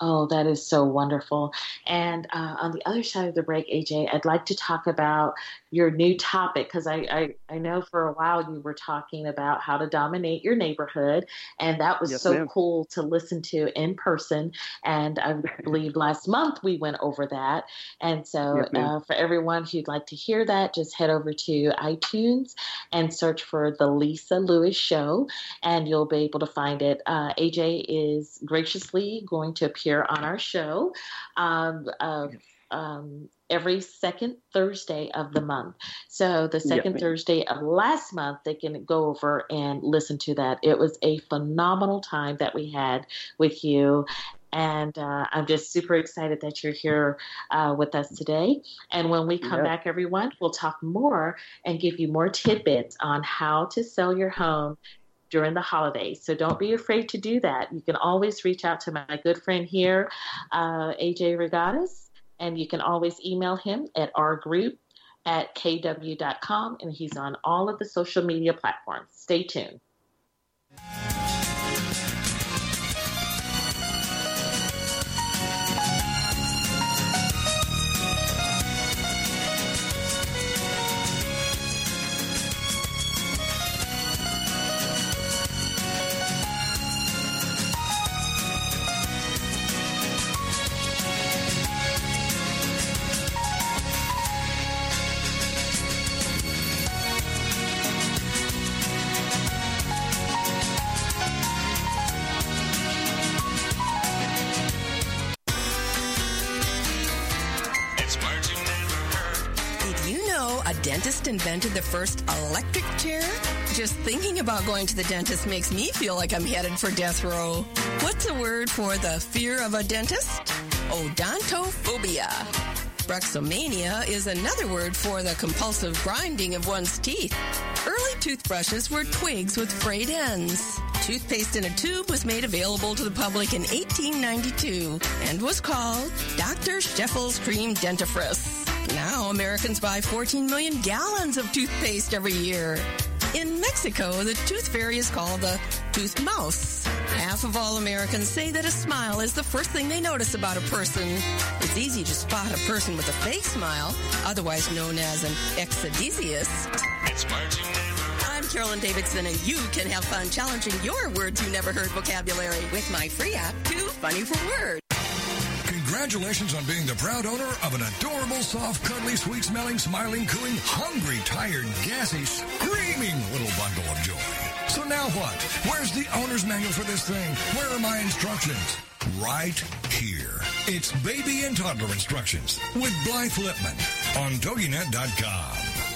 Oh, that is so wonderful. And uh, on the other side of the break, AJ, I'd like to talk about your new topic because I, I, I, know for a while you were talking about how to dominate your neighborhood. And that was yes, so ma'am. cool to listen to in person. And I believe last month we went over that. And so yes, uh, for everyone who'd like to hear that, just head over to iTunes and search for The Lisa Lewis Show, and you'll be able to find it. Uh, AJ is graciously going to appear here on our show um, uh, um, every second Thursday of the month. So the second Thursday of last month, they can go over and listen to that. It was a phenomenal time that we had with you. And uh, I'm just super excited that you're here uh, with us today. And when we come yep. back, everyone, we'll talk more and give you more tidbits on how to sell your home during the holidays. So don't be afraid to do that. You can always reach out to my good friend here, uh, AJ Regatas, and you can always email him at our group at kw.com, and he's on all of the social media platforms. Stay tuned. About going to the dentist makes me feel like I'm headed for death row. What's a word for the fear of a dentist? Odontophobia. Bruxomania is another word for the compulsive grinding of one's teeth. Early toothbrushes were twigs with frayed ends. Toothpaste in a tube was made available to the public in 1892 and was called Dr. Sheffield's Cream Dentifrice. Now Americans buy 14 million gallons of toothpaste every year. In Mexico, the tooth fairy is called the tooth mouse. Half of all Americans say that a smile is the first thing they notice about a person. It's easy to spot a person with a fake smile, otherwise known as an exedesiast. It's I'm Carolyn Davidson, and you can have fun challenging your words you never heard vocabulary with my free app, Too Funny for Words. Congratulations on being the proud owner of an adorable, soft, cuddly, sweet smelling, smiling, cooing, hungry, tired, gassy, screaming little bundle of joy. So now what? Where's the owner's manual for this thing? Where are my instructions? Right here. It's baby and toddler instructions with Blythe Lipman on TogiNet.com.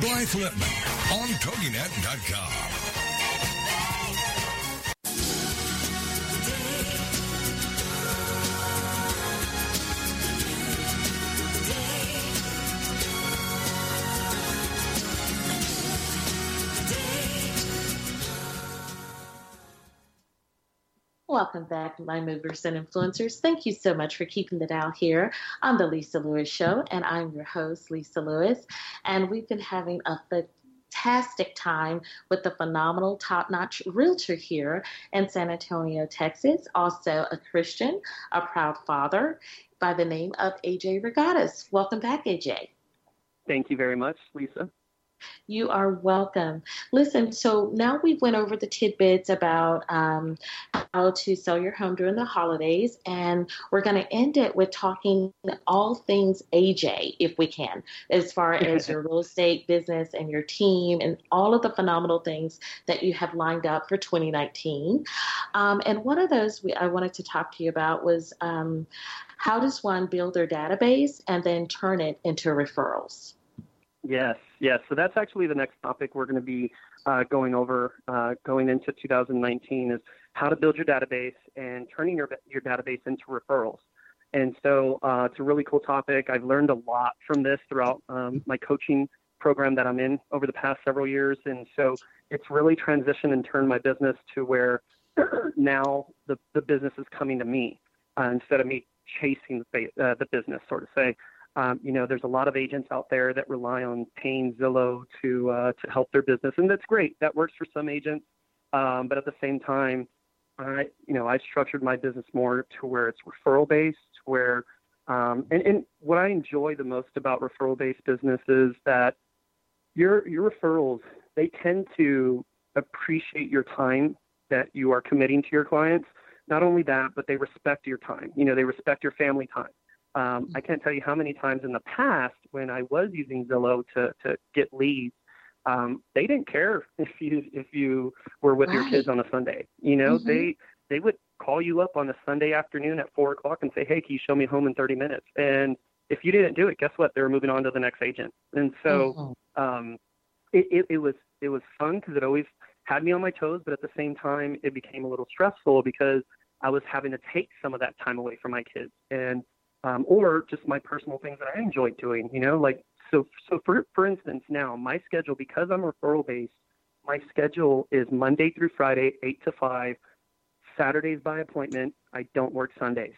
Blythe Lipman on TogiNet.com. Welcome back, my movers and influencers. Thank you so much for keeping the dial here on the Lisa Lewis Show, and I'm your host, Lisa Lewis. And we've been having a fantastic time with the phenomenal, top-notch realtor here in San Antonio, Texas. Also a Christian, a proud father by the name of AJ Regattas. Welcome back, AJ. Thank you very much, Lisa. You are welcome. Listen, so now we went over the tidbits about um, how to sell your home during the holidays, and we're going to end it with talking all things AJ, if we can, as far as your real estate business and your team and all of the phenomenal things that you have lined up for 2019. Um, and one of those we, I wanted to talk to you about was um, how does one build their database and then turn it into referrals? Yes, yes. So that's actually the next topic we're going to be uh, going over uh, going into 2019 is how to build your database and turning your your database into referrals. And so uh, it's a really cool topic. I've learned a lot from this throughout um, my coaching program that I'm in over the past several years. And so it's really transitioned and turned my business to where now the, the business is coming to me uh, instead of me chasing the, uh, the business, sort of say. Um, you know, there's a lot of agents out there that rely on paying Zillow to uh, to help their business, and that's great. That works for some agents, um, but at the same time, I you know I structured my business more to where it's referral based, where um, and, and what I enjoy the most about referral based business is that your your referrals they tend to appreciate your time that you are committing to your clients. Not only that, but they respect your time. You know, they respect your family time. Um, I can't tell you how many times in the past when I was using Zillow to, to get leads, um, they didn't care if you if you were with right. your kids on a Sunday. You know, mm-hmm. they they would call you up on a Sunday afternoon at four o'clock and say, "Hey, can you show me home in 30 minutes?" And if you didn't do it, guess what? They were moving on to the next agent. And so mm-hmm. um, it, it, it was it was fun because it always had me on my toes, but at the same time, it became a little stressful because I was having to take some of that time away from my kids. And um, or just my personal things that I enjoy doing. You know, like so. So for for instance, now my schedule because I'm referral based, my schedule is Monday through Friday, eight to five. Saturdays by appointment. I don't work Sundays.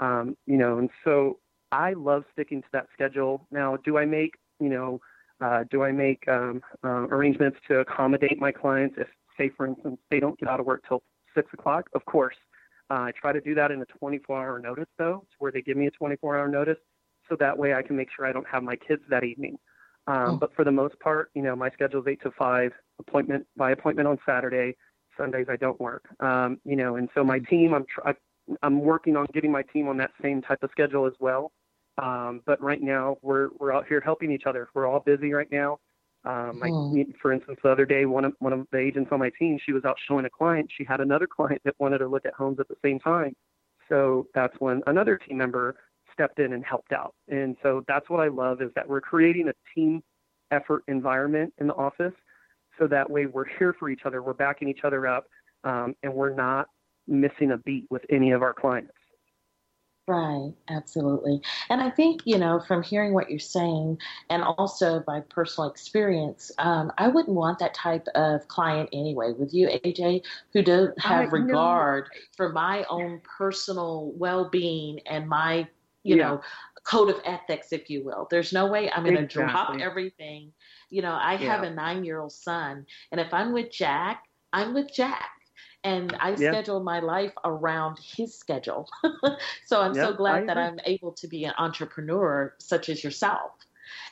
Um, you know, and so I love sticking to that schedule. Now, do I make you know? Uh, do I make um, uh, arrangements to accommodate my clients if, say, for instance, they don't get out of work till six o'clock? Of course. Uh, I try to do that in a 24-hour notice, though, where they give me a 24-hour notice, so that way I can make sure I don't have my kids that evening. Um, oh. But for the most part, you know, my schedule is eight to five, appointment by appointment on Saturday. Sundays I don't work. Um, you know, and so my team, I'm tr- I'm working on getting my team on that same type of schedule as well. Um, but right now we're we're out here helping each other. We're all busy right now. Um, oh. I, for instance, the other day, one of one of the agents on my team, she was out showing a client. She had another client that wanted to look at homes at the same time. So that's when another team member stepped in and helped out. And so that's what I love is that we're creating a team effort environment in the office. So that way we're here for each other, we're backing each other up, um, and we're not missing a beat with any of our clients. Right, absolutely. And I think, you know, from hearing what you're saying and also by personal experience, um, I wouldn't want that type of client anyway. With you, AJ, who don't have I regard know. for my own personal well being and my, you yeah. know, code of ethics, if you will. There's no way I'm going to exactly. drop everything. You know, I yeah. have a nine year old son, and if I'm with Jack, I'm with Jack and I Yeah. schedule my life around his schedule. so I'm so glad I that. I'm able to be an entrepreneur such as yourself.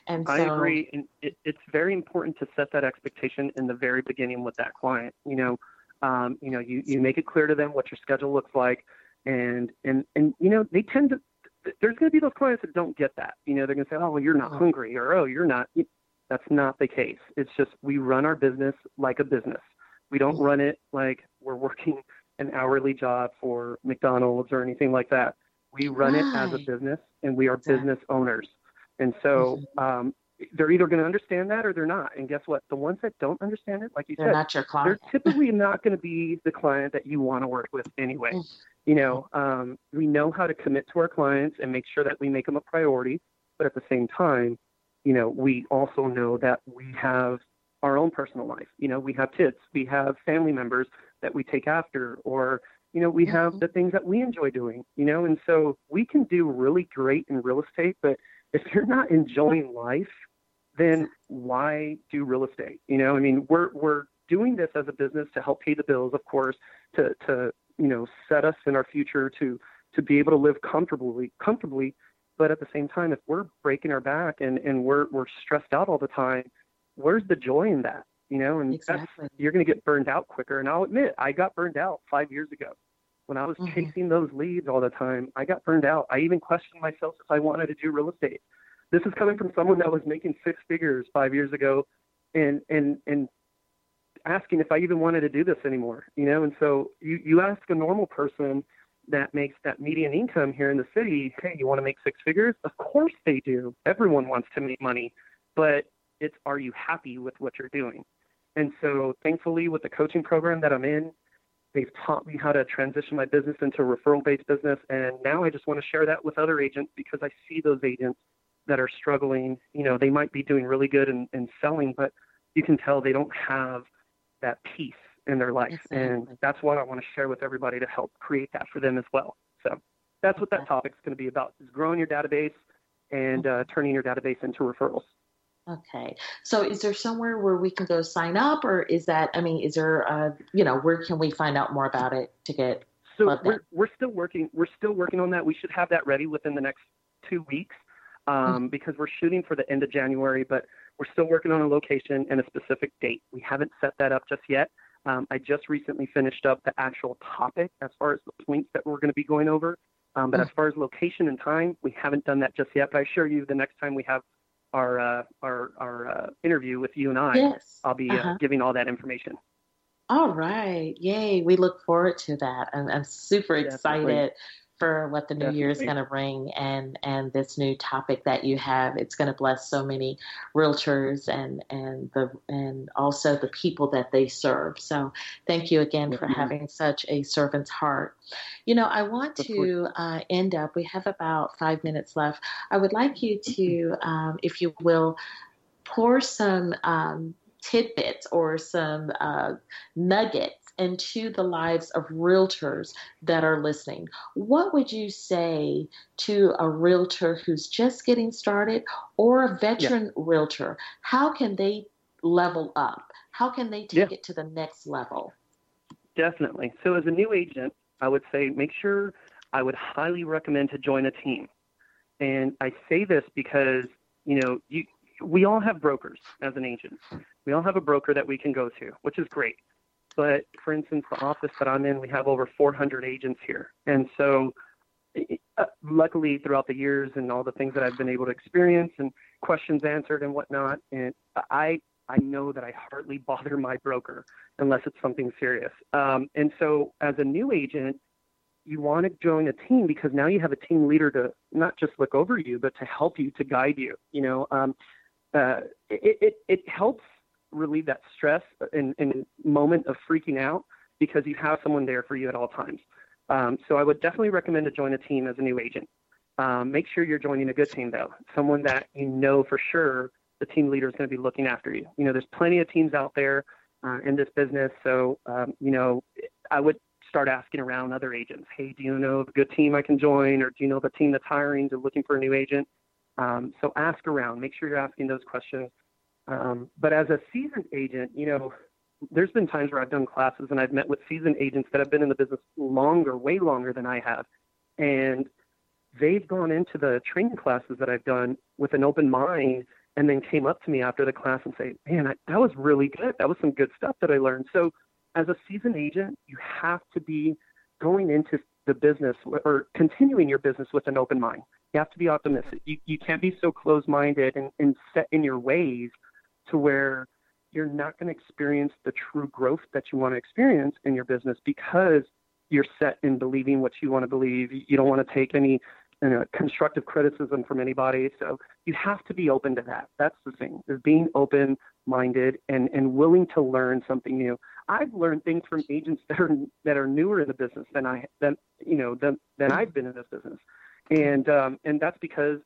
And so, I agree, and it, it's very important to set that expectation in the very beginning with that client. You know, um, you know, you, you make it clear to them what your schedule looks like, and and and you know, they tend to. There's going to be those clients that don't get that. You know, they're going to say, "Oh, well, you're not Mhm. hungry," or "Oh, you're not." That's not the case. It's just we run our business like a business. We don't Mhm. run it like we're working an hourly job for McDonald's or anything like that. We run it as a business, and we are Exactly. business owners. And so um, they're either going to understand that or they're not. And guess what? The ones that don't understand it, like you they're said, not your client. they're typically not going to be the client that you want to work with anyway. Mm. You know, um, we know how to commit to our clients and make sure that we make them a priority. But at the same time, you know, we also know that we have our own personal life. You know, we have kids, we have family members that we take after, or, you know, we have Mhm. the things that we enjoy doing, you know, and so we can do really great in real estate, but if you're not enjoying life, then why do real estate? You know, I mean, we're we're doing this as a business to help pay the bills, of course, to to you know set us in our future to to be able to live comfortably comfortably. But at the same time, if we're breaking our back and and we're we're stressed out all the time, where's the joy in that? You know, and Exactly. you're going to get burned out quicker. And I'll admit, I got burned out five years ago when I was Mhm. chasing those leads all the time. I got burned out. I even questioned myself if I wanted to do real estate. This is coming from someone that was making six figures five years ago, and and and asking if I even wanted to do this anymore. You know, and so you you ask a normal person that makes that median income here in the city, hey, you want to make six figures? Of course they do. Everyone wants to make money, but it's are you happy with what you're doing? And so thankfully with the coaching program that I'm in, they've taught me how to transition my business into a referral based business and now I just want to share that with other agents because I see those agents that are struggling, you know, they might be doing really good in, in selling, but you can tell they don't have that peace in their life. And that's what I want to share with everybody to help create that for them as well. So that's what that Okay. topic's going to be about is growing your database and uh, turning your database into referrals. Okay. So is there somewhere where we can go sign up or is that I mean, is there uh you know, where can we find out more about it to get So we're we're still working we're still working on that. We should have that ready within the next two weeks um, because we're shooting for the end of January, but we're still working on a location and a specific date. We haven't set that up just yet. Um, I just recently finished up the actual topic as far as the points that we're going to be going over. Um, but as far as location and time, we haven't done that just yet. But I assure you, the next time we have our uh, our our uh, interview with you and I, Yes. I'll be Uh-huh. uh, giving all that information. All right. Yay. We look forward to that. I'm, I'm super Definitely. excited for what the new year is going to bring and, and this new topic that you have. It's going to bless so many realtors and, and the, and also the people that they serve. So thank you again for Mhm. having such a servant's heart. You know, I want to uh, end up, we have about five minutes left. I would like you to, um, if you will, pour some um, tidbits or some uh, nuggets into the lives of realtors that are listening. What would you say to a realtor who's just getting started or a veteran realtor? How can they level up? How can they take Yeah. it to the next level? Definitely. So as a new agent, I would say make sure I would highly recommend to join a team. And I say this because, you know, you we all have brokers as an agent. We all have a broker that we can go to, which is great. But for instance, the office that I'm in, we have over 400 agents here. And so uh, luckily throughout the years and all the things that I've been able to experience and questions answered and whatnot, and I I know that I hardly bother my broker unless it's something serious. Um, and so as a new agent, you want to join a team because now you have a team leader to not just look over you, but to help you, to guide you. You know, um, uh, it, it, it helps relieve that stress in, and moment of freaking out because you have someone there for you at all times. Um, so I would definitely recommend to join a team as a new agent. Um, make sure you're joining a good team though, someone that you know for sure the team leader is going to be looking after you. You know, there's plenty of teams out there uh, in this business, so um, you know, I would start asking around other agents. Hey, do you know of a good team I can join, or do you know a team that's hiring or looking for a new agent? Um, so ask around. Make sure you're asking those questions. Um, but as a seasoned agent, you know, there's been times where I've done classes and I've met with seasoned agents that have been in the business longer, way longer than I have, and they've gone into the training classes that I've done with an open mind and then came up to me after the class and say, man, I, that was really good. That was some good stuff that I learned. So as a seasoned agent, you have to be going into the business or continuing your business with an open mind. You have to be optimistic. You, you can't be so closed minded and, and set in your ways to where you're not going to experience the true growth that you want to experience in your business because you're set in believing what you want to believe. You don't want to take any you know, constructive criticism from anybody. So you have to be open to that. That's the thing is being open minded and, and willing to learn something new. I've learned things from agents that are that are newer in the business than I than you know than than I've been in this business, and um, and that's because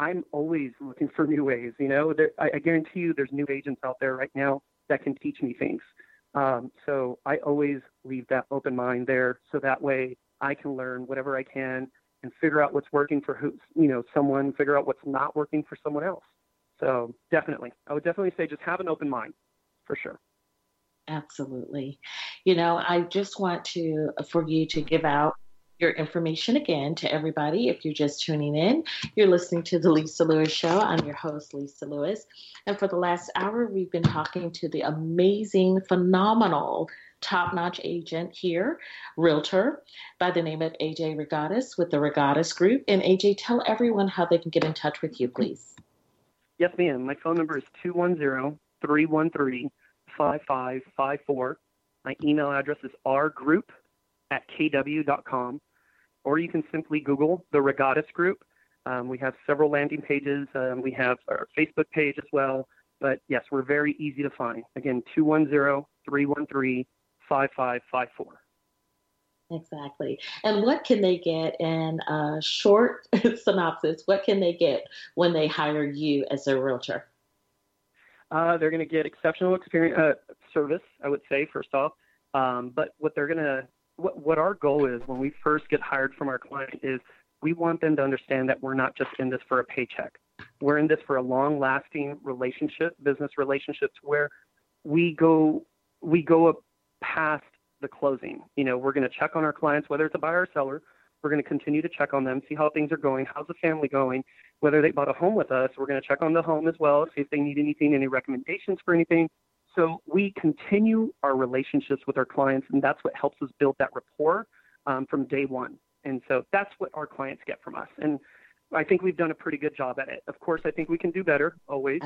I'm always looking for new ways. You know, there, I, I guarantee you, there's new agents out there right now that can teach me things. Um, so I always leave that open mind there, so that way I can learn whatever I can and figure out what's working for who, you know, someone, figure out what's not working for someone else. So definitely, I would definitely say just have an open mind, for sure. Absolutely. You know, I just want to for you to give out your information again to everybody. If you're just tuning in, you're listening to the Lisa Lewis Show. I'm your host, Lisa Lewis. And for the last hour, we've been talking to the amazing, phenomenal, top notch agent here, realtor, by the name of AJ Regatas with the Regatas Group. And AJ, tell everyone how they can get in touch with you, please. Yes, ma'am. My phone number is 210 313 5554. My email address is rgroup at kw.com, or you can simply Google the Regatas Group. Um, we have several landing pages. Um, we have our Facebook page as well. But yes, we're very easy to find. Again, 210 313 5554. Exactly. And what can they get in a short synopsis? What can they get when they hire you as a realtor? Uh, they're going to get exceptional experience, uh, service, I would say, first off. Um, but what they're going to, what, what our goal is when we first get hired from our client is we want them to understand that we're not just in this for a paycheck. We're in this for a long lasting relationship, business relationships where we go, we go up past the closing. You know, we're going to check on our clients, whether it's a buyer or seller. We're going to continue to check on them, see how things are going, how's the family going, whether they bought a home with us. We're going to check on the home as well, see if they need anything, any recommendations for anything. So we continue our relationships with our clients, and that's what helps us build that rapport um, from day one. And so that's what our clients get from us. And I think we've done a pretty good job at it. Of course, I think we can do better always,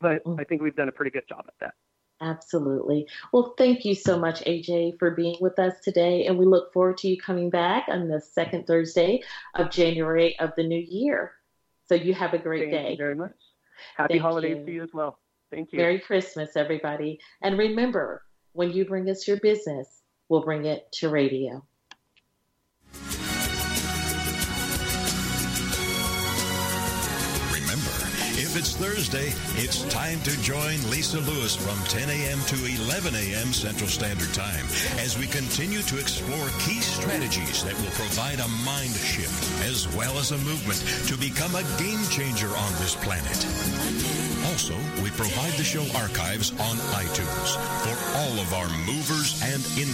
but I think we've done a pretty good job at that. Absolutely. Well, thank you so much, AJ, for being with us today. And we look forward to you coming back on the second Thursday of January of the new year. So you have a great Thank day. Thank you very much. Happy Thank holidays you. to you as well. Thank you. Merry Christmas, everybody. And remember, when you bring us your business, we'll bring it to radio. Remember, if it's Thursday, it's time to join Lisa Lewis from 10 a.m. to 11 a.m. Central Standard Time as we continue to explore key strategies that will provide a mind shift as well as a movement to become a game changer on this planet. Also, we provide the show archives on iTunes for all of our movers and